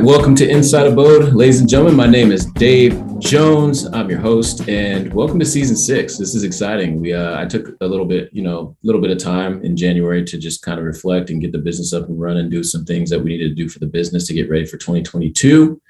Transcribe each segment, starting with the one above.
right, welcome to Inside Abode, ladies and gentlemen. My name is Dave Jones. I'm your host, and welcome to season six. This is exciting. We uh, I took a little bit, you know, a little bit of time in January to just kind of reflect and get the business up and running, do some things that we needed to do for the business to get ready for 2022.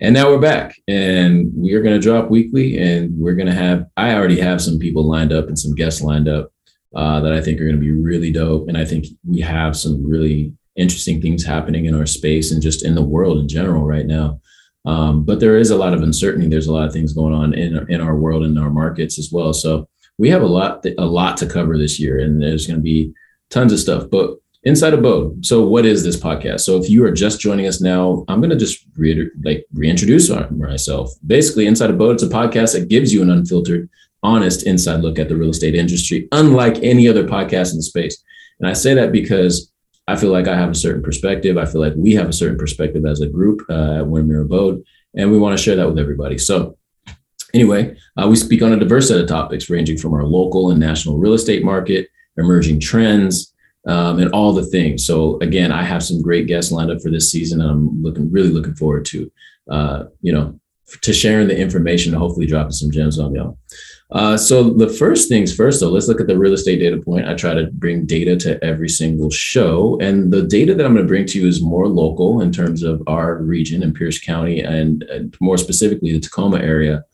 And now we're back, and we are going to drop weekly, and we're going to have. I already have some people lined up and some guests lined up uh, that I think are going to be really dope, and I think we have some really interesting things happening in our space and just in the world in general right now. Um, but there is a lot of uncertainty. There's a lot of things going on in in our world and our markets as well. So we have a lot a lot to cover this year, and there's going to be tons of stuff. But Inside Abode. So what is this podcast? So if you are just joining us now, I'm going to just re- like reintroduce myself. Basically, Inside Abode, it's a podcast that gives you an unfiltered, honest inside look at the real estate industry, unlike any other podcast in the space. And I say that because I feel like I have a certain perspective. I feel like we have a certain perspective as a group uh, at Windermere Abode, and we want to share that with everybody. So, anyway, uh, we speak on a diverse set of topics ranging from our local and national real estate market, emerging trends, um, and all the things. So, again, I have some great guests lined up for this season, and I'm looking really looking forward to, uh, you know, to sharing the information and hopefully dropping some gems on y'all. Uh, so the first things first, though, let's look at the real estate data point. I try to bring data to every single show, and the data that I'm going to bring to you is more local in terms of our region in Pierce County, and, and more specifically the Tacoma area.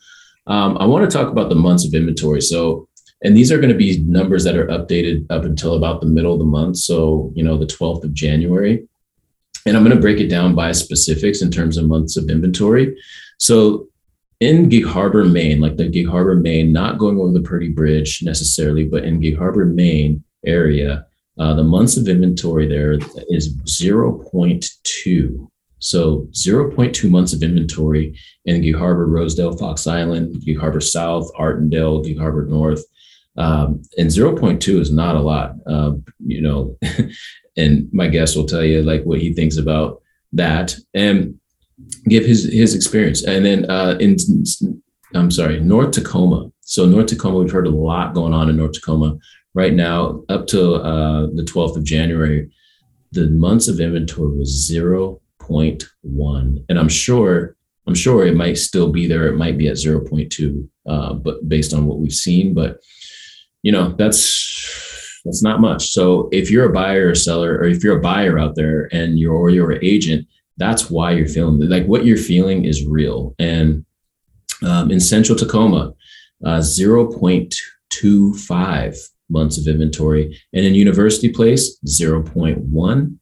Um, I want to talk about the months of inventory. So, and these are going to be numbers that are updated up until about the middle of the month. So, you know, the 12th of January. And I'm going to break it down by specifics in terms of months of inventory. So in Gig Harbor, Maine, like the Gig Harbor, Maine, not going over the Purdy Bridge necessarily, but in Gig Harbor, Maine area, uh, the months of inventory there is 0.2. So 0.2 months of inventory in Gig Harbor, Rosedale, Fox Island, Gig Harbor South, Artondale, Gig Harbor North. Um, and 0.2 is not a lot, uh, you know, and my guest will tell you like what he thinks about that. And give his his experience. And then uh, in I'm sorry, North Tacoma. So North Tacoma, we've heard a lot going on in North Tacoma right now. Up to uh, the 12th of January, the months of inventory was 0.1, and I'm sure I'm sure it might still be there. It might be at 0.2, uh, but based on what we've seen, but you know that's that's not much. So if you're a buyer or seller, or if you're a buyer out there and you're or you're an agent, that's why you're feeling like what you're feeling is real. And um, in central Tacoma, uh, 0.25 months of inventory. And in University Place, 0.1.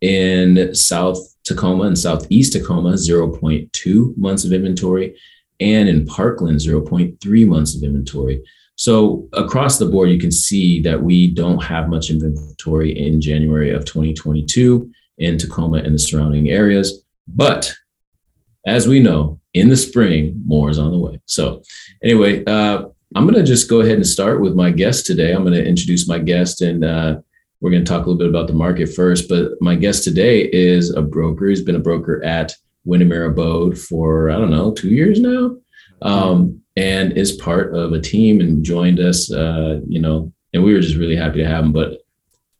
In South Tacoma and Southeast Tacoma, 0.2 months of inventory. And in Parkland, 0.3 months of inventory. So across the board, you can see that we don't have much inventory in January of 2022 in Tacoma and the surrounding areas. But as we know, in the spring, more is on the way. So, anyway, uh, I'm going to just go ahead and start with my guest today. I'm going to introduce my guest and uh, we're going to talk a little bit about the market first. But my guest today is a broker. He's been a broker at Windermere Abode for, I don't know, two years now. Um, and is part of a team and joined us, uh, you know, and we were just really happy to have him. But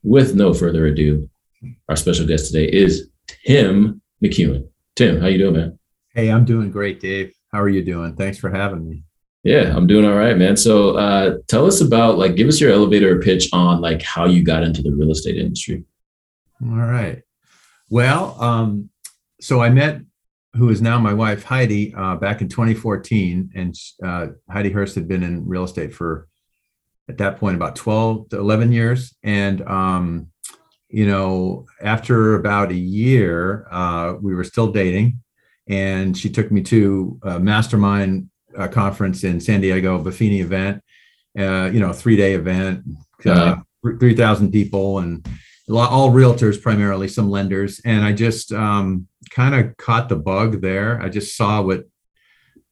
with no further ado, our special guest today is Tim McKeown. Tim, how you doing, man? Hey, I'm doing great, Dave. How are you doing? Thanks for having me. Yeah, I'm doing all right, man. So, uh, tell us about like, give us your elevator pitch on like how you got into the real estate industry. All right. Well, um, so I met who is now my wife Heidi uh, back in 2014, and uh, Heidi Hurst had been in real estate for at that point about 12 to 11 years, and um, you know, after about a year, uh, we were still dating, and she took me to a mastermind uh, conference in San Diego, Buffini event, uh, you know, three day event, uh, 3,000 people, and all realtors primarily, some lenders. And I just um, kind of caught the bug there. I just saw what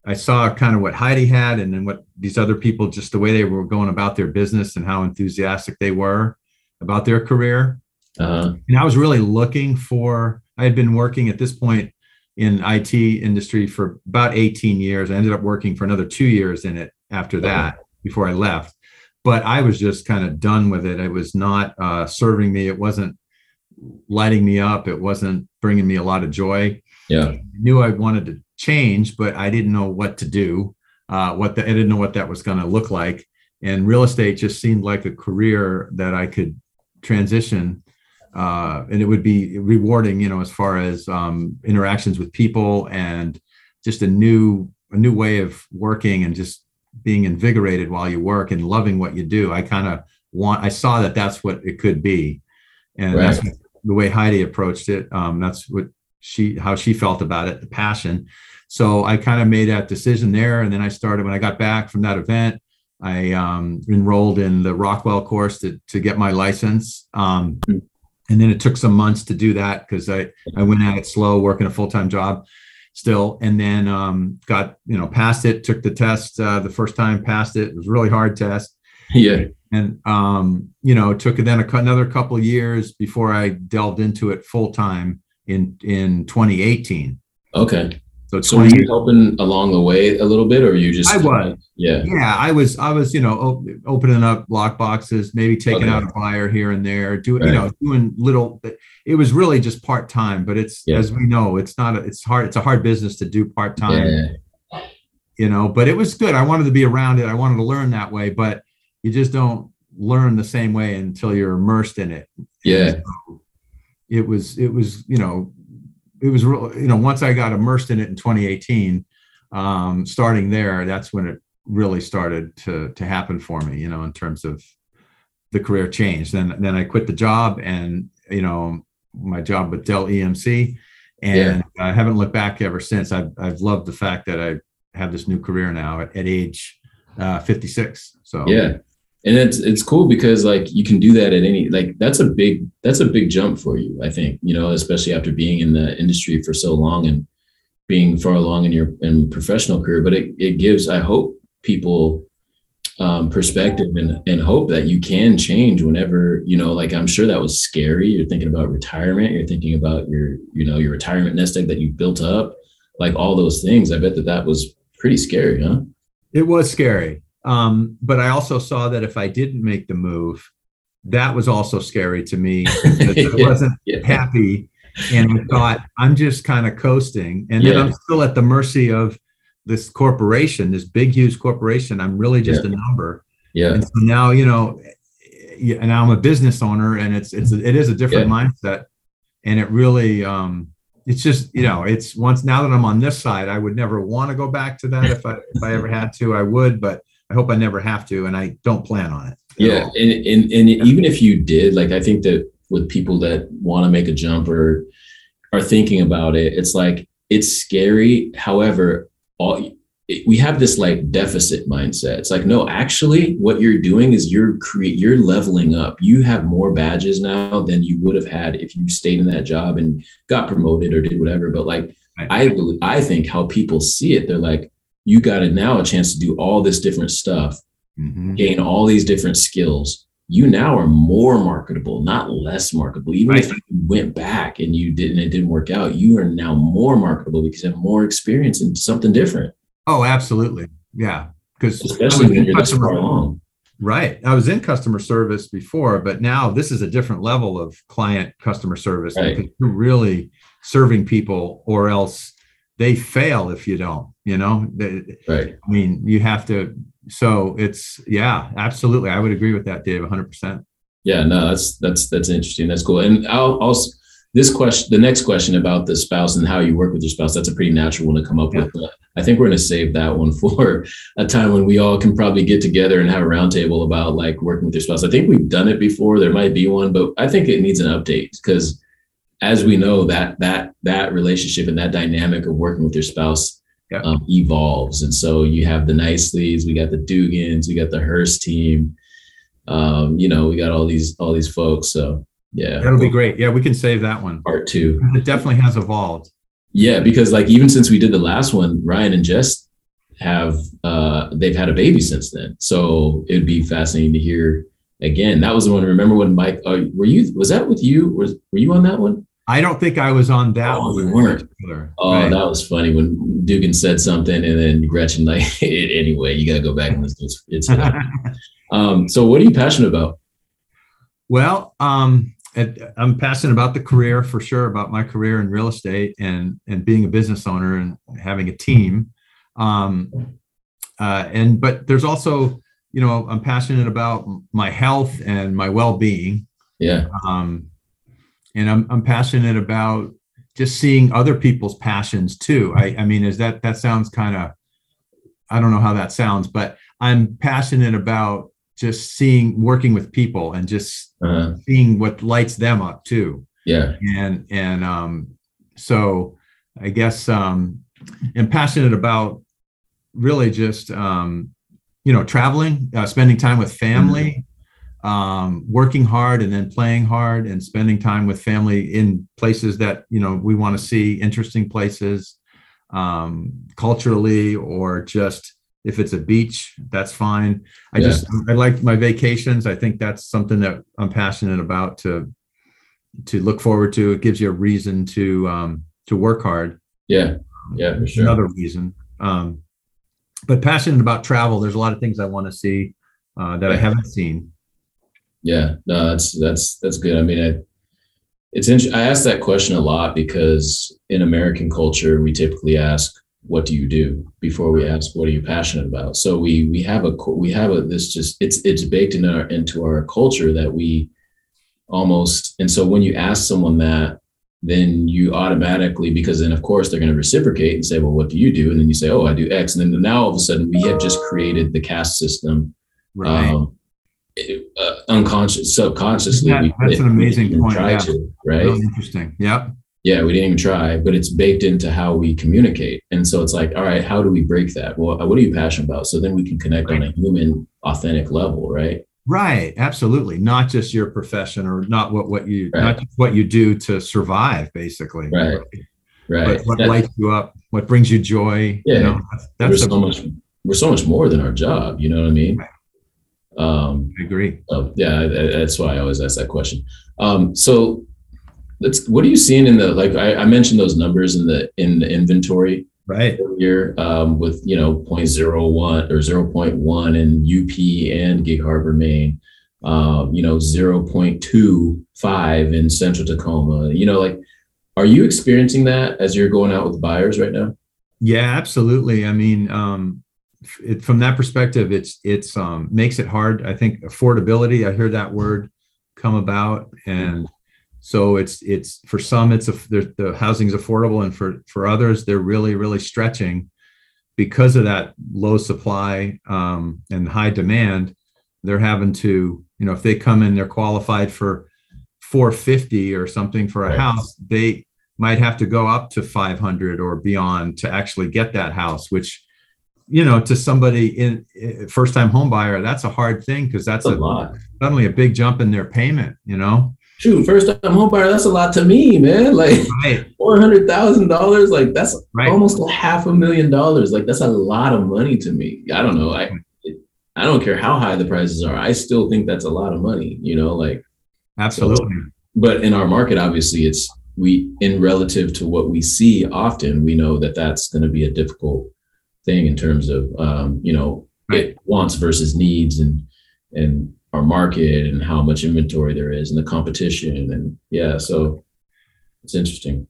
I saw kind of what Heidi had, and then what these other people, just the way they were going about their business and how enthusiastic they were about their career. Uh-huh. And I was really looking for, I had been working at this point in IT industry for about 18 years. I ended up working for another two years in it after that uh-huh. before I left. But I was just kind of done with it. It was not uh, serving me. It wasn't lighting me up. It wasn't bringing me a lot of joy. Yeah. I knew I wanted to change, but I didn't know what to do. Uh, what the, I didn't know what that was going to look like. And real estate just seemed like a career that I could transition, uh, and it would be rewarding, you know, as far as um, interactions with people and just a new a new way of working and just being invigorated while you work and loving what you do. I kind of want. I saw that that's what it could be, and Right. that's the way Heidi approached it. Um, that's what she how she felt about it, the passion. So I kind of made that decision there, and then I started when I got back from that event. I um, enrolled in the Rockwell course to to get my license, um, Mm. And then it took some months to do that because I I went at it slow, working a full time job still, and then um, got you know passed it. Took the test uh, the first time, passed it. It was a really hard test Yeah. and um, you know, it took then a, another couple of years before I delved into it full time in in 2018. Okay. So, So were you helping along the way a little bit, or you just? I was. Yeah. yeah, I was I was you know op- opening up lock boxes, maybe taking Okay. out a buyer here and there, doing you know doing little. It was really just part time, but it's Yeah. as we know, it's not a, it's hard it's a hard business to do part time. Yeah. you know but it was good i wanted to be around it i wanted to learn that way but you just don't learn the same way until you're immersed in it Yeah. So it was it was you know it was real you know once i got immersed in it in 2018 um starting there that's when it really started to to happen for me you know in terms of the career change then then i quit the job and you know my job with dell emc and i haven't looked back ever since. I've, I've loved the fact that i have this new career now at, at age uh, 56 so Yeah. And it's it's cool because like you can do that at any like that's a big that's a big jump for you, I think, you know, especially after being in the industry for so long and being far along in your in professional career. But it, it gives, I hope, people um, perspective and, and hope that you can change whenever, you know, like I'm sure that was scary. You're thinking about retirement, you're thinking about your, you know, your retirement nest egg that you built up, like all those things. I bet that that was pretty scary, huh? It was scary. Um, but I also saw that if I didn't make the move, that was also scary to me. I wasn't Yeah. happy. And I thought, I'm just kind of coasting. And then I'm still at the mercy of this corporation, this big, huge corporation. I'm really just a number. Yeah. And so now, you know, yeah, and now I'm a business owner and it's, it's, it is a different mindset. And it really, um, it's just, you know, it's once now that I'm on this side, I would never want to go back to that. If I, if I ever had to, I would, but I hope I never have to. And I don't plan on it. Yeah, all. and, and and even if you did, like I think that with people that want to make a jump or are thinking about it, it's like it's scary. However, all it, we have this like deficit mindset. It's like no, actually, what you're doing is you're create you're leveling up. You have more badges now than you would have had if you stayed in that job and got promoted or did whatever. But like I I think how people see it, they're like, you got it now a chance to do all this different stuff Mhm. gain all these different skills, you now are more marketable, not less marketable. Even if you went back and you didn't, it didn't work out, you are now more marketable because you have more experience in something different, Oh, absolutely. Yeah. Because especially when you're this far along. Right. I was in customer service before, but now this is a different level of client customer service. Right. because You're really serving people, or else they fail if you don't. You know, They- Right. I mean, you have to. So it's yeah, absolutely. I would agree with that, Dave, 100. percent Yeah, no, that's that's that's interesting. That's cool. And I'll also this question, the next question about the spouse and how you work with your spouse, that's a pretty natural one to come up Yeah. with. But I think we're going to save that one for a time when we all can probably get together and have a roundtable about like working with your spouse. I think we've done it before. There might be one, but I think it needs an update because as we know that that that relationship and that dynamic of working with your spouse Yeah. um, evolves. And so you have the Niceleys, we got the Dugans, we got the Hurst team. Um, you know, we got all these all these folks. So yeah, That'll be great. Yeah, we can save that one. part two. It definitely has evolved. Yeah, because like even since we did the last one, Ryan and Jess have uh they've had a baby since then. So it'd be fascinating to hear again. That was the one. Remember when Mike? Uh, were you? Was that with you? Was were you on that one? I don't think I was on that Oh, in weren't. Oh, Right. that was funny when Dugan said something and then Gretchen like anyway. You got to go back and listen. It's, it's um. So what are you passionate about? Well, um, I'm passionate about the career for sure, about my career in real estate and and being a business owner and having a team. Um, uh, and but there's also, you know, I'm passionate about my health and my well-being. Yeah. Um, and I'm I'm passionate about just seeing other people's passions too. I I mean, is that that sounds kind of I don't know how that sounds, but I'm passionate about just seeing working with people and just Uh, seeing what lights them up too yeah. and and um so i guess um i'm passionate about really just um you know traveling uh, spending time with family um working hard and then playing hard and spending time with family in places that you know we want to see interesting places um culturally or just if it's a beach that's fine i Yeah. just i like my vacations i think that's something that i'm passionate about to to look forward to. It gives you a reason to um, to work hard. Yeah. Yeah, for sure. Another reason. Um, but passionate about travel. There's a lot of things I want to see uh, that I haven't seen. Yeah, no, that's that's that's good. I mean, I, it's int- I ask that question a lot because in American culture, we typically ask, "What do you do?" before we ask, "What are you passionate about?" So we we have a we have a this just it's it's baked in our into our culture that we almost and so when you ask someone that then you automatically because then of course they're going to reciprocate and say well what do you do and then you say oh i do x and then now all of a sudden we have just created the caste system um, it- uh, unconscious, subconsciously. Yeah, we, that's an amazing point, Try yeah. to, right? Really interesting. Yeah. Yeah, we didn't even try, but it's baked into how we communicate. And so it's like, all right, how do we break that? Well, what are you passionate about? So then we can connect on a human, authentic level, right? Right. Absolutely. Not just your profession or not what what you Right. not just what you do to survive, basically. Right. Right. But what That- lights you up? What brings you joy? Yeah. You know, that's, that's a, so much, we're so much more than our job. You know what I mean? Um, I agree. So yeah, I- I- that's why I always ask that question. Um, so let's. What are you seeing in the like? I, I mentioned those numbers in the in the inventory Right. earlier um, with you know 0.01 or 0.1 in UP and Gig Harbor, Maine. Um, you know 0.25 in Central Tacoma. You know, like, are you experiencing that as you're going out with buyers right now? Yeah, absolutely. I mean, um, it, from that perspective, it's it's um, makes it hard. I think affordability. I hear that word come about, and so it's it's for some it's a, the housing is affordable, and for for others they're really really stretching because of that low supply um, and high demand. They're having to you know if they come in they're qualified for 450 or something for a Right. house they might have to go up to 500 or beyond to actually get that house which you know to somebody in eh, first time home buyer that's a hard thing because that's That's a a, lot. suddenly a big jump in their payment you know Shoot, first time home buyer, that's a lot to me, man. Like right four hundred thousand dollars, like that's right almost a half a million dollars. Like that's a lot of money to me. I don't know. I I don't care how high the prices are. I still think that's a lot of money. You know, like absolutely but in our market, obviously, it's we in relative to what we see often. We know that that's going to be a difficult thing in terms of um, you know it wants versus needs and and our market and how much inventory there is and the competition and yeah. So it's interesting.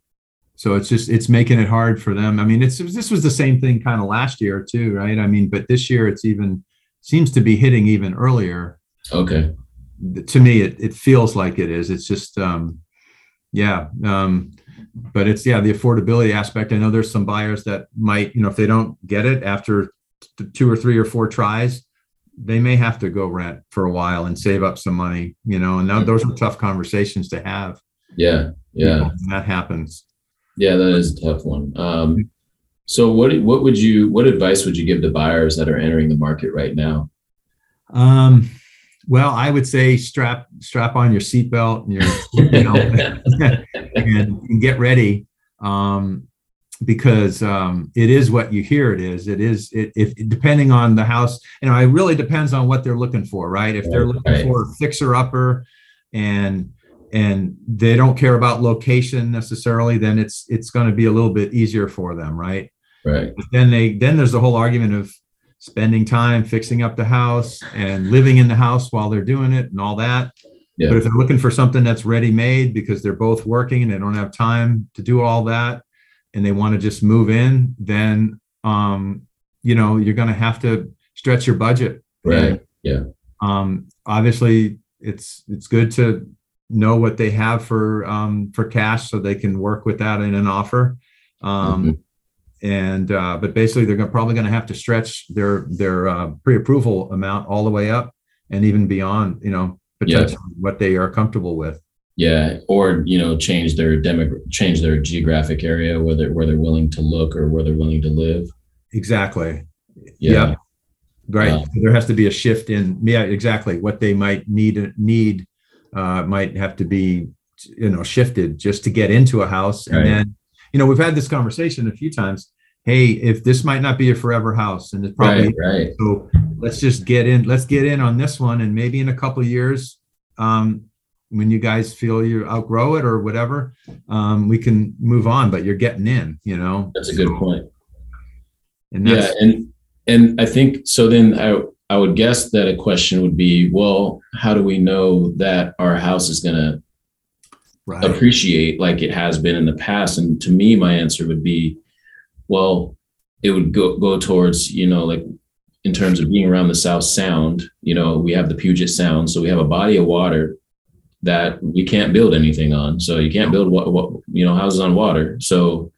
so it's just it's making it hard for them i mean it's this was the same thing kind of last year too right i mean but this year it's even seems to be hitting even earlier Okay. to me it, it feels like it is it's just um yeah um but it's yeah the affordability aspect i know there's some buyers that might you know if they don't get it after t- two or three or four tries they may have to go rent for a while and save up some money you know and those are tough conversations to have Yeah. Yeah. when that happens Yeah, that is a tough one. Um, so what what would you what advice would you give to buyers that are entering the market right now? um well i would say strap strap on your seatbelt and your you know and, get ready um, because um, it is what you hear it is. It is it, if depending on the house, you know, it really depends on what they're looking for, right? If they're looking Right. for a fixer upper and and they don't care about location necessarily, then it's it's going to be a little bit easier for them, right? Right. But then they then there's the whole argument of spending time fixing up the house and living in the house while they're doing it and all that. Yeah. But if they're looking for something that's ready-made because they're both working and they don't have time to do all that, and they want to just move in, then um, you know, you're gonna have to stretch your budget. Right. Yeah. Um, obviously, it's it's good to know what they have for um for cash so they can work with that in an offer. Um, and uh, but basically they're gonna, probably going to have to stretch their their uh, pre-approval amount all the way up and even beyond you know Yeah. potentially what they are comfortable with Yeah, or you know, change their demo, change their geographic area where they're where they're willing to look or where they're willing to live. exactly Yeah, Yep. right Wow. there has to be a shift in yeah exactly what they might need need uh, might have to be you know shifted just to get into a house and then you know we've had this conversation a few times hey if this might not be a forever house and it's probably right, right. So let's just get in, let's get in on this one and maybe in a couple of years, um, when you guys feel you outgrow it or whatever, um, we can move on, but you're getting in, you know? That's a good point. And Yeah, and and I think so. Then I I would guess that a question would be, well, how do we know that our house is going to right, appreciate like it has been in the past? And to me, my answer would be, well, it would go go towards you know like in terms of being around the South Sound. You know, we have the Puget Sound, so we have a body of water that we can't build anything on. So you can't build what, what you know houses on water. So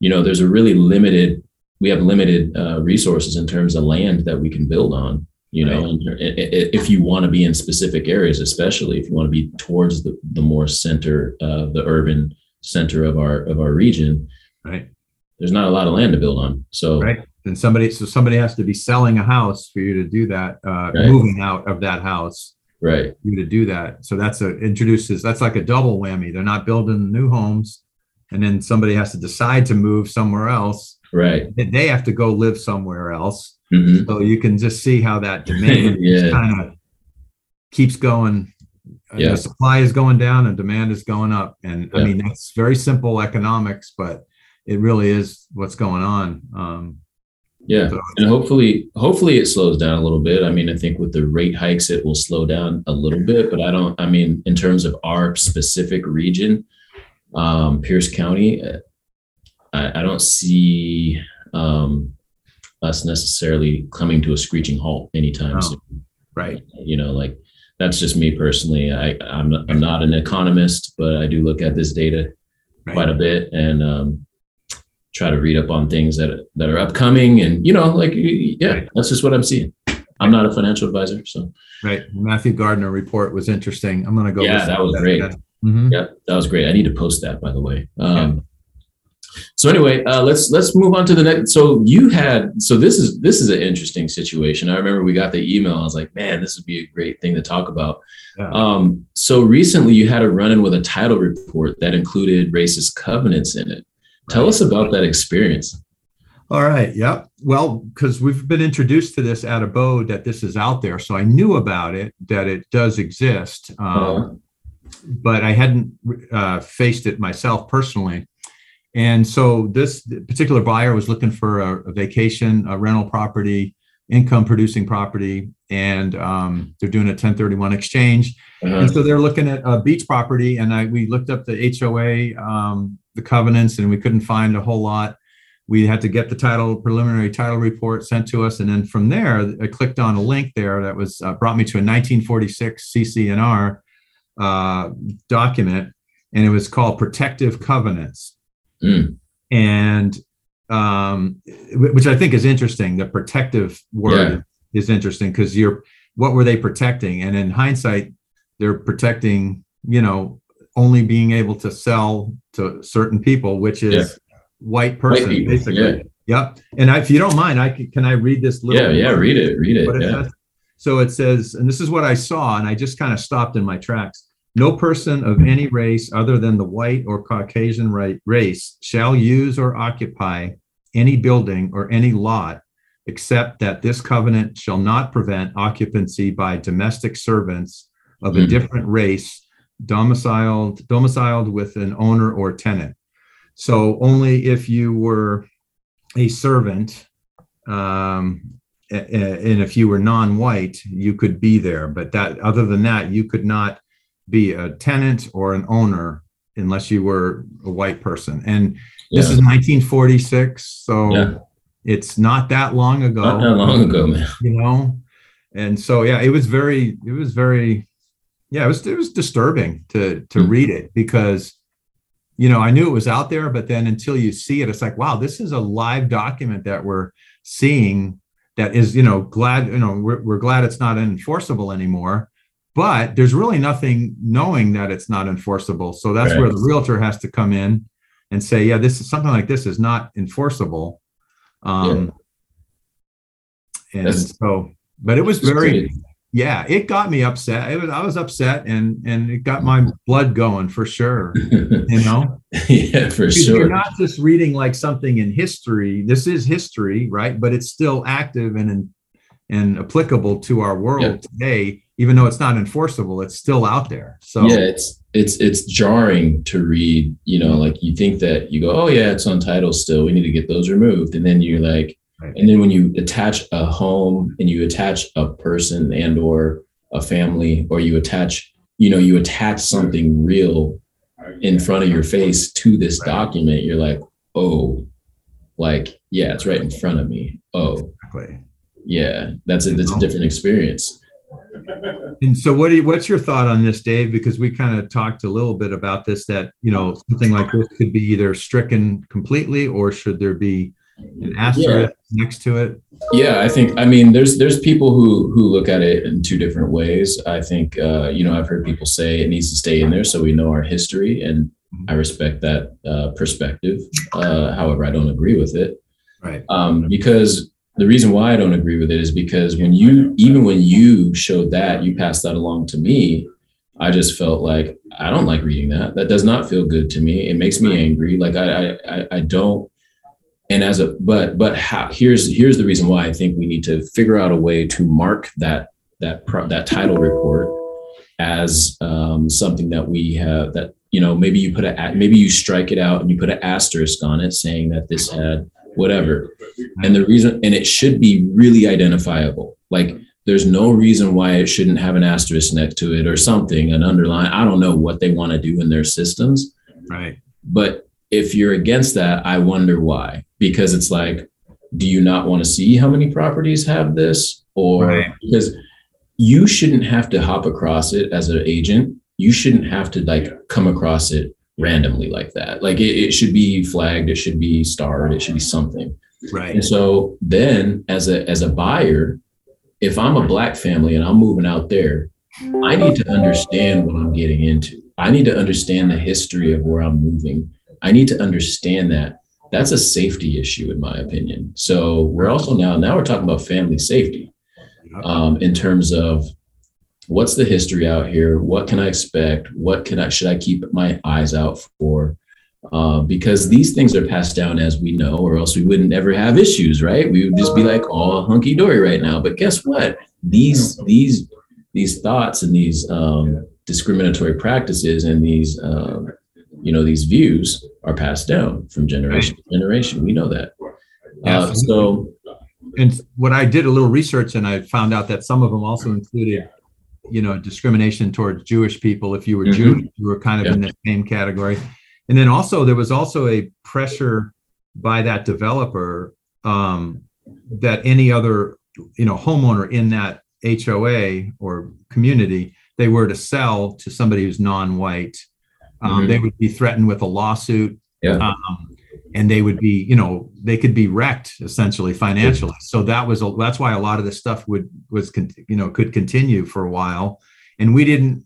you know, there's a really limited. We have limited uh, resources in terms of land that we can build on. You know, Right. and i- i- if you want to be in specific areas, especially if you want to be towards the, the more center, uh, the urban center of our of our region, right, there's not a lot of land to build on. So right. And somebody, so somebody has to be selling a house for you to do that, uh, Right. moving out of that house. right, You to do that. So that's a introduces, that's like a double whammy. They're not building new homes. And then somebody has to decide to move somewhere else. right, They have to go live somewhere else. Hmm So you can just see how that demand Yeah. kind of keeps going. Uh, Yeah. The supply is going down and demand is going up. And I mean, that's very simple economics, but it really is what's going on. Um, yeah, So- and hopefully, hopefully it slows down a little bit. I mean, I think with the rate hikes, it will slow down a little bit, but I don't. I mean, in terms of our specific region, um, Pierce County, uh, I, I don't see um, us necessarily coming to a screeching halt anytime No. soon. right. you know like that's just me personally i i'm not, I'm not an economist but i do look at this data quite a bit and um try to read up on things that that are upcoming and you know like yeah Right. that's just what i'm seeing i'm not a financial advisor so Right. Matthew Gardner report was interesting. I'm going to go. Yeah, that was great. Mhm. yeah that was great i need to post that by the way um so anyway uh let's let's move on to the next so you had so this is this is an interesting situation i remember we got the email i was like man this would be a great thing to talk about Yeah. Um, so recently you had a run-in with a title report that included racist covenants in it. Tell Right. us about that experience. All right. Yep. Well, because we've been introduced to this at Abode that this is out there, so I knew about it that it does exist, um, Uh, but I hadn't uh, faced it myself personally. And so this particular buyer was looking for a, a vacation, a rental property, income producing property, and um, they're doing a 1031 exchange. uh-huh. And so they're looking at a beach property, and I we looked up the HOA, um, the covenants, and we couldn't find a whole lot. We had to get the title preliminary title report sent to us, and then from there, I clicked on a link there that was uh, brought me to a 1946 CC&R uh, document, and it was called Protective Covenants, Mm, and um, which I think is interesting. The protective word is interesting because you're what were they protecting? And in hindsight, they're protecting, you know, only being able to sell to certain people, which is white person, people, basically. Yep. And I, if you don't mind, I can, can I read this little? yeah, yeah, read it, read it. it Yeah. says? So it says, and this is what I saw, and I just kind of stopped in my tracks. No person of any race other than the white or Caucasian race shall use or occupy any building or any lot except that this covenant shall not prevent occupancy by domestic servants of a Mhm. different race domiciled domiciled with an owner or tenant. So only if you were a servant um, and if you were non-white, you could be there. But that, other than that, you could not be a tenant or an owner unless you were a white person. And this is 1946, so Yeah. it's not that long ago Not that long ago, man. you know and so yeah it was very it was very yeah it was it was disturbing to to Mhm. read it because you know i knew it was out there but then until you see it it's like wow this is a live document that we're seeing that is you know glad you know we're, we're glad it's not enforceable anymore but there's really nothing knowing that it's not enforceable so that's Right. where the realtor has to come in and say yeah this is something like this is not enforceable um and That's- so but it was very crazy. yeah it got me upset it was i was upset and and it got my blood going for sure you know yeah, for sure. you're not just reading like something in history this is history right but it's still active and and applicable to our world Yeah. today even though it's not enforceable it's still out there so yeah it's it's it's jarring to read you know like you think that you go oh yeah it's on title still we need to get those removed and then you're like Right. and then when you attach a home and you attach a person and or a family or you attach you know you attach something real in front of your face to this Right. document you're like oh like yeah it's right in front of me oh exactly. yeah that's a that's a different experience and so what do you, what's your thought on this dave? Because we kind of talked a little bit about this that you know something like this could be either stricken completely or should there be an asterisk next to it? Yeah, I think I mean there's there's people who who look at it in two different ways. I think uh, you know I've heard people say it needs to stay in there so we know our history, and I respect that uh, perspective. Uh, however, I don't agree with it. Right. Um, because the reason why I don't agree with it is because when you even when you showed that you passed that along to me, I just felt like I don't like reading that. That does not feel good to me. It makes me angry. Like I I I, don't. And as a but but how here's here's the reason why I think we need to figure out a way to mark that that pro, that title report as um, something that we have that you know maybe you put a maybe you strike it out and you put an asterisk on it saying that this had whatever. And the reason and it should be really identifiable. Like there's no reason why it shouldn't have an asterisk next to it or something an underline. I don't know what they want to do in their systems. Right. But if you're against that i wonder why. Because it's like do you not want to see how many properties have this? Or Right. because you shouldn't have to hop across it as an agent. You shouldn't have to like come across it randomly like that like it, it should be flagged it should be starred it should be something right and so then as a as a buyer, if I'm a black family and I'm moving out there, I need to understand what I'm getting into. I need to understand the history of where I'm moving. I need to understand that. That's a safety issue in my opinion. So we're also now now we're talking about family safety um, in terms of what's the history out here? What can i expect? What can i should i keep my eyes out for? Uh, because these things are passed down as we know or else we wouldn't ever have issues right? We would just be like all hunky-dory right now. But guess what? These these these thoughts and these um, discriminatory practices and these um, you know these views are passed down from generation to generation. We know that. Uh, so and what I did a little research and I found out that some of them also included, you know, discrimination towards Jewish people. If you were Mhm. Jewish, you were kind of in the same category. And then also there was also a pressure by that developer um, that any other, you know, homeowner in that HOA or community, they were to sell to somebody who's non-white, um, Mhm. they would be threatened with a lawsuit. Yeah. Um, and they would be, you know, they could be wrecked essentially financially. So that was a, that's why a lot of this stuff would was con- you know could continue for a while, and we didn't.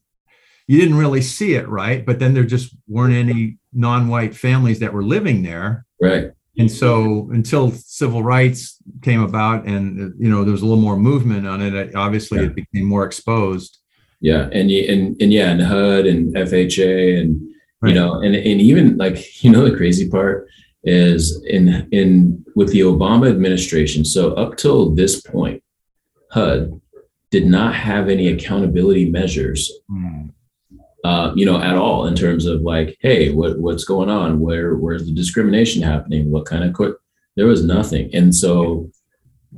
You didn't really see it, right? But then there just weren't any non-white families that were living there, right and so until civil rights came about, and you know there was a little more movement on it, obviously Yeah. it became more exposed. yeah and and and yeah and hud and fha and Right. you know and and even like you know the crazy part is in in with the obama administration. So up till this point hud did not have any accountability measures Mm, uh, you know at all in terms of like hey what what's going on? Where where's the discrimination happening? What kind of quick there was nothing. And so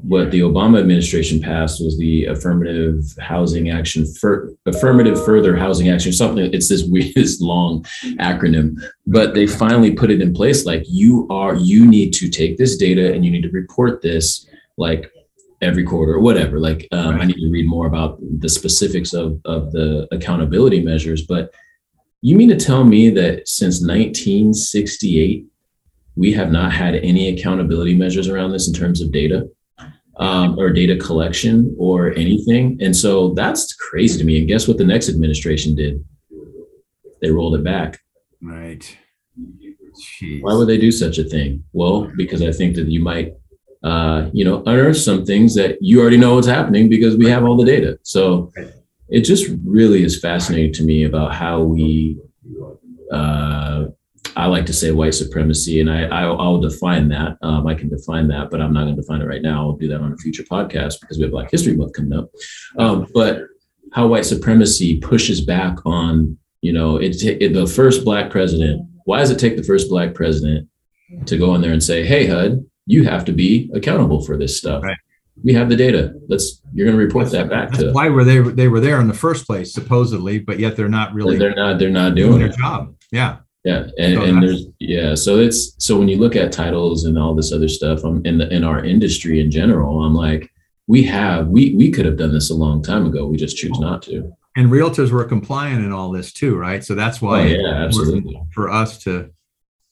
what the Obama administration passed was the affirmative housing action for affirmative further housing action something it's this weird this long acronym. But they finally put it in place like you are you need to take this data and you need to report this like every quarter or whatever. Like um, right. i need to read more about the specifics of of the accountability measures. But you mean to tell me that since 1968 we have not had any accountability measures around this in terms of data um, or data collection or anything. And so that's crazy to me. And guess what the next administration did? They rolled it back. Right. Jeez. Why would they do such a thing? Well, because I think that you might, uh, you know, unearth some things that you already know what's happening because we have all the data. So it just really is fascinating to me about how we uh, I like to say white supremacy, and I, I will define that. Um, I can define that, but I'm not going to define it right now. I'll do that on a future podcast because we have Black History Month coming up. Um, but how white supremacy pushes back on, you know, it, it, the first black president. Why does it take the first black president to go in there and say, "Hey, HUD, you have to be accountable for this stuff"? Right. We have the data. Let's. You're going to report that back That's to. Why were they? They were there in the first place, supposedly, but yet they're not really. They're not. They're not doing, doing their job. Yeah yeah and, so and there's yeah so it's so when you look at titles and all this other stuff um, in the in our industry in general i'm like we have we we could have done this a long time ago we just choose not to. And realtors were compliant in all this too right? So that's why oh, yeah absolutely. for us to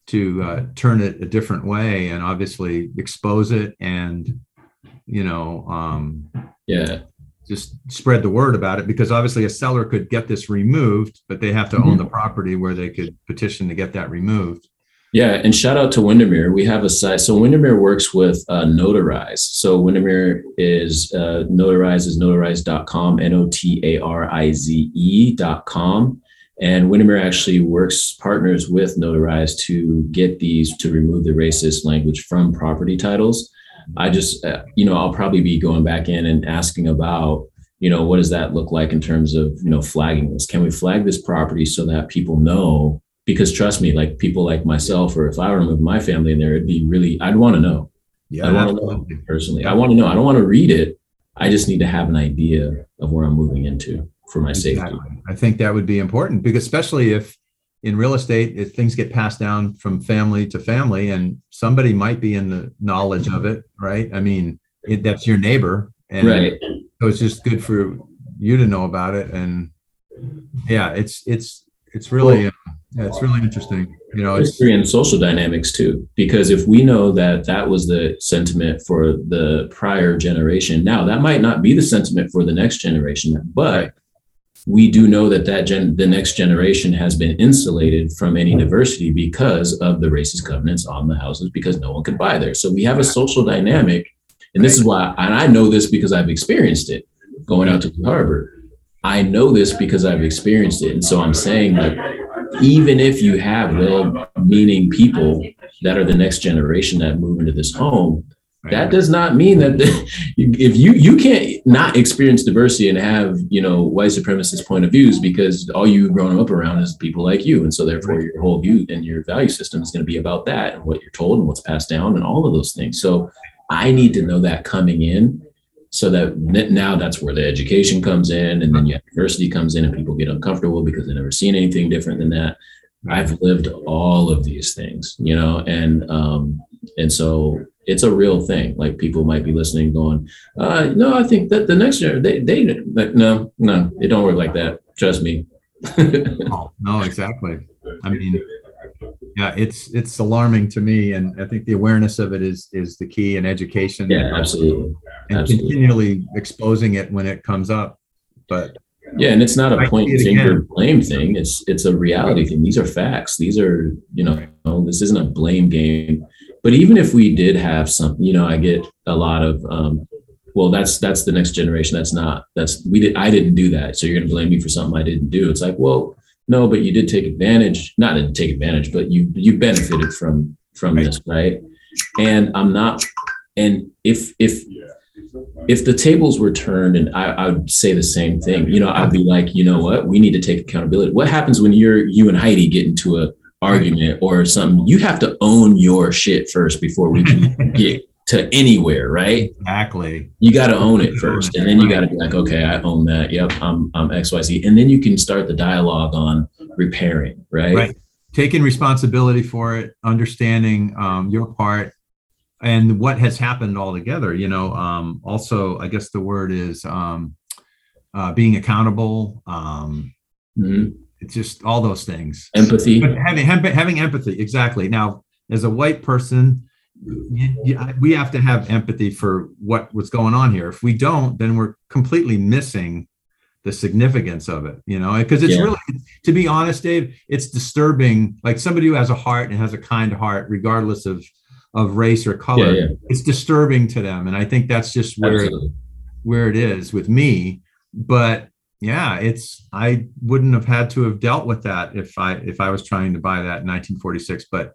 to uh, turn it a different way and obviously expose it and you know um yeah just spread the word about it because obviously a seller could get this removed, but they have to mm-hmm. own the property where they could petition to get that removed. Yeah, and shout out to Windermere. We have a site. So Windermere works with uh, Notarize. So Windermere is uh, Notarize is notarize.com, N O T A R I Z E.com. And Windermere actually works, partners with Notarize to get these to remove the racist language from property titles. I just, uh, you know, I'll probably be going back in and asking about, you know, what does that look like in terms of, you know, flagging this? Can we flag this property so that people know? Because trust me, like people like myself, or if I were to move my family in there, it'd be really, I'd want to know. Yeah, I want to know personally. I want to know. I don't want to read it. I just need to have an idea of where I'm moving into for my exactly. safety. I think that would be important because especially if in real estate, if things get passed down from family to family, and somebody might be in the knowledge of it, right? I mean, it, that's your neighbor, and right. so it's just good for you to know about it. And yeah, it's it's it's really uh, yeah, it's really interesting. You know, history and social dynamics too. Because if we know that that was the sentiment for the prior generation, now that might not be the sentiment for the next generation, but we do know that that gen, the next generation has been insulated from any diversity because of the racist covenants on the houses because no one could buy there. So we have a social dynamic, and this is why, and I know this because I've experienced it going out to Harbor. I know this because I've experienced it, and so I'm saying that even if you have well-meaning people that are the next generation that move into this home, that does not mean that if you you can't not experience diversity and have you know white supremacist point of views because all you've grown up around is people like you. And so therefore your whole view and your value system is going to be about that and what you're told and what's passed down and all of those things. So i need to know that coming in so that now that's where the education comes in and then you diversity comes in and people get uncomfortable because they've never seen anything different than that. I've lived all of these things you know and um and so it's a real thing. Like people might be listening, going, uh, "No, I think that the next year they they like no no it don't work like that. Trust me." no, no, exactly. I mean, yeah, it's it's alarming to me, and I think the awareness of it is is the key in education. Yeah, absolutely. And absolutely. continually exposing it when it comes up, but. Yeah, and it's not a point finger blame thing. It's it's a reality thing. These are facts. These are you know this isn't a blame game but even if we did have some, you know, I get a lot of, um, well, that's that's the next generation. That's not that's we did. I didn't do that, so you're going to blame me for something I didn't do. It's like, well, no, but you did take advantage. Not didn't take advantage, but you you benefited from from right. this, right? And I'm not. And if if if the tables were turned and I, I, would say the same thing, you know, I'd be like, you know what, we need to take accountability. What happens when you're you and Heidi get into a argument or something, you have to own your shit first before we can get to anywhere, right? Exactly. You got to own it first, and then you got to be like, okay, I own that. Yep, I'm I'm X Y Z, and then you can start the dialogue on repairing, right? Right. Taking responsibility for it, understanding um, your part, and what has happened altogether. You know, um, also, I guess the word is um, uh, being accountable. Um, Mhm. It's just all those things. Empathy. But having having empathy, exactly. Now, as a white person, we have to have empathy for what was going on here. If we don't, then we're completely missing the significance of it. You know, because it's Yeah. really, to be honest, Dave, it's disturbing. Like somebody who has a heart and has a kind heart, regardless of of race or color, Yeah, yeah. it's disturbing to them. And I think that's just where Absolutely. where it is with me but yeah it's i wouldn't have had to have dealt with that if i if i was trying to buy that in 1946 but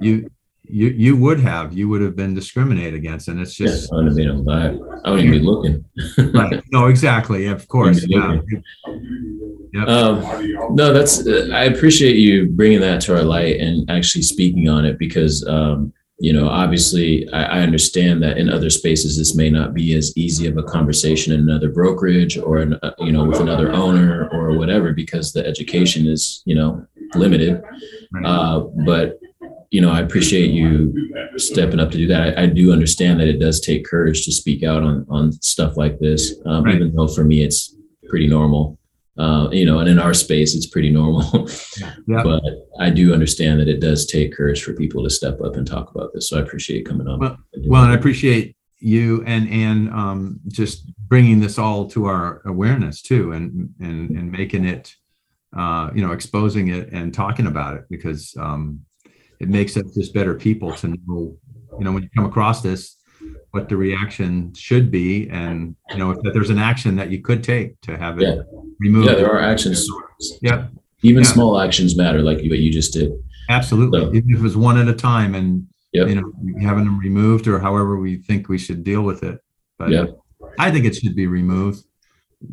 you you you would have you would have been discriminated against and it's Yeah, just I wouldn't have been able to. I wouldn't even be looking. right no exactly of course yeah Um, no, that's. Uh, I appreciate you bringing that to our light and actually speaking on it because, um, you know, obviously, I, I understand that in other spaces this may not be as easy of a conversation in another brokerage or, an, uh, you know, with another owner or whatever because the education is, you know, limited. Uh, but you know, I appreciate you stepping up to do that. I, I do understand that it does take courage to speak out on on stuff like this, um, Right. even though for me it's pretty normal. Uh, you know, and in our space it's pretty normal. Yeah. But I do understand that it does take courage for people to step up and talk about this. So I appreciate coming on. Well- well and i appreciate you and and um just bringing this all to our awareness too and and and making it uh you know exposing it and talking about it because um it makes us just better people to know you know when you come across this what the reaction should be and you know if there's an action that you could take to have it Yeah. removed yeah, there are actions. Yep. Even Yeah. small actions matter, like what you just did. absolutely So- even if it was one at a time and Yep. you know having them removed or however we think we should deal with it but Yeah. i think it should be removed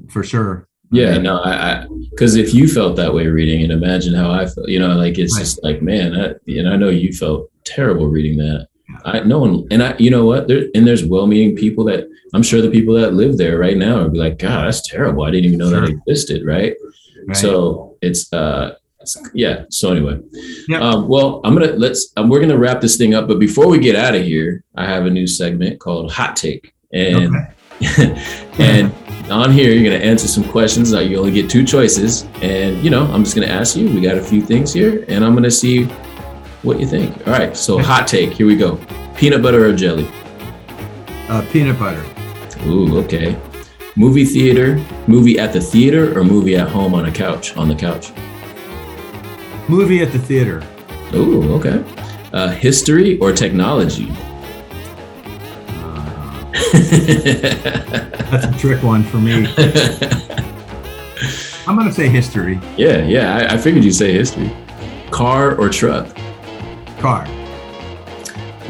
for sure Yeah, no, I, because if you felt that way reading and imagine how I felt. You know, like it's Right. just like, man, I, and I know you felt terrible reading that. I no one, and I, you know what? There and there's well-meaning people that I'm sure the people that live there right now would be like, God, that's terrible. I didn't even know that existed, right? Right. So it's, uh, yeah. So anyway, Yeah. um, well, I'm gonna let's um, we're gonna wrap this thing up, but before we get out of here, I have a new segment called Hot Take, and and on here you're going to answer some questions uh, you only get two choices and you know i'm just going to ask you we got a few things here and i'm going to see what you think? All right so hot take here we go. Peanut butter or jelly? Uh, peanut butter. Ooh okay. Movie theater movie at the theater or movie at home on a couch on the couch? Movie at the theater. Ooh okay. Uh, history or technology? Uh, that's a trick one for me. I'm going to say history. Yeah yeah I, I figured you'd say history. Car or truck car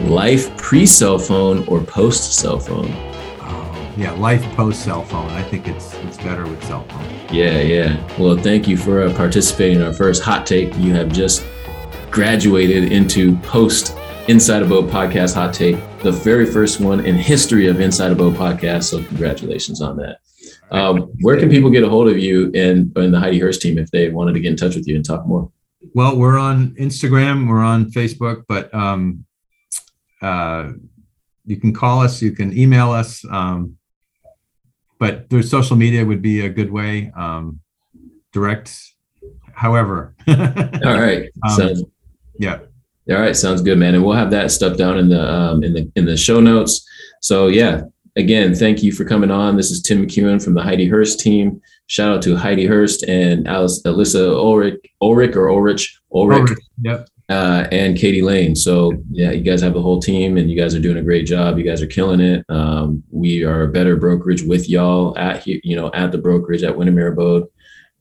life pre-cell phone or post-cell phone oh, yeah life post cell phone i think it's it's better with cell phone Yeah, yeah. Well, thank you for uh, participating in our first hot take. You have just graduated into post Inside Abode podcast hot take, the very first one in history of Inside Abode podcast. So congratulations on that. Um, where can people get a hold of you and, and the Heidi Hurst team if they wanted to get in touch with you and talk more? Well, we're on Instagram, we're on Facebook, but um, uh, you can call us, you can email us. Um, but through social media would be a good way. Um, direct, however. All right. Um, Sounds, yeah. all right. Sounds good, man. And we'll have that stuff down in the um, in the in the show notes. So yeah, again, thank you for coming on. This is Tim McKeown from the Heidi Hurst team. Shout out to Heidi Hurst and Alice, Alyssa Ulrich, Ulrich or Ulrich, Ulrich, Ulrich, Yep. uh, and Katie Lane. So yeah, you guys have the whole team, and you guys are doing a great job. You guys are killing it. Um, we are a better brokerage with y'all at you know at the brokerage at Windermere Abode,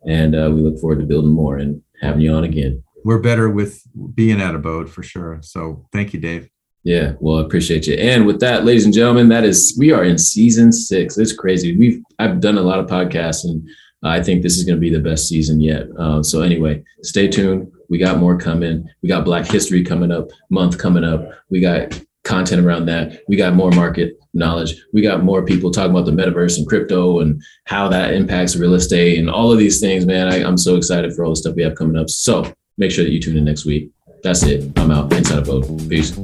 and uh, we look forward to building more and having you on again. We're better with being at abode for sure. So thank you, Dave. Yeah, well, I appreciate you. And with that, ladies and gentlemen, that is we are in season six. It's crazy. We've I've done a lot of podcasts, and I think this is going to be the best season yet. Uh, so anyway, stay tuned. We got more coming. We got Black History coming up, month coming up. We got content around that. We got more market knowledge. We got more people talking about the metaverse and crypto and how that impacts real estate and all of these things, man. I, I'm so excited for all the stuff we have coming up. So make sure that you tune in next week. That's it. I'm out. Inside Abode. Peace.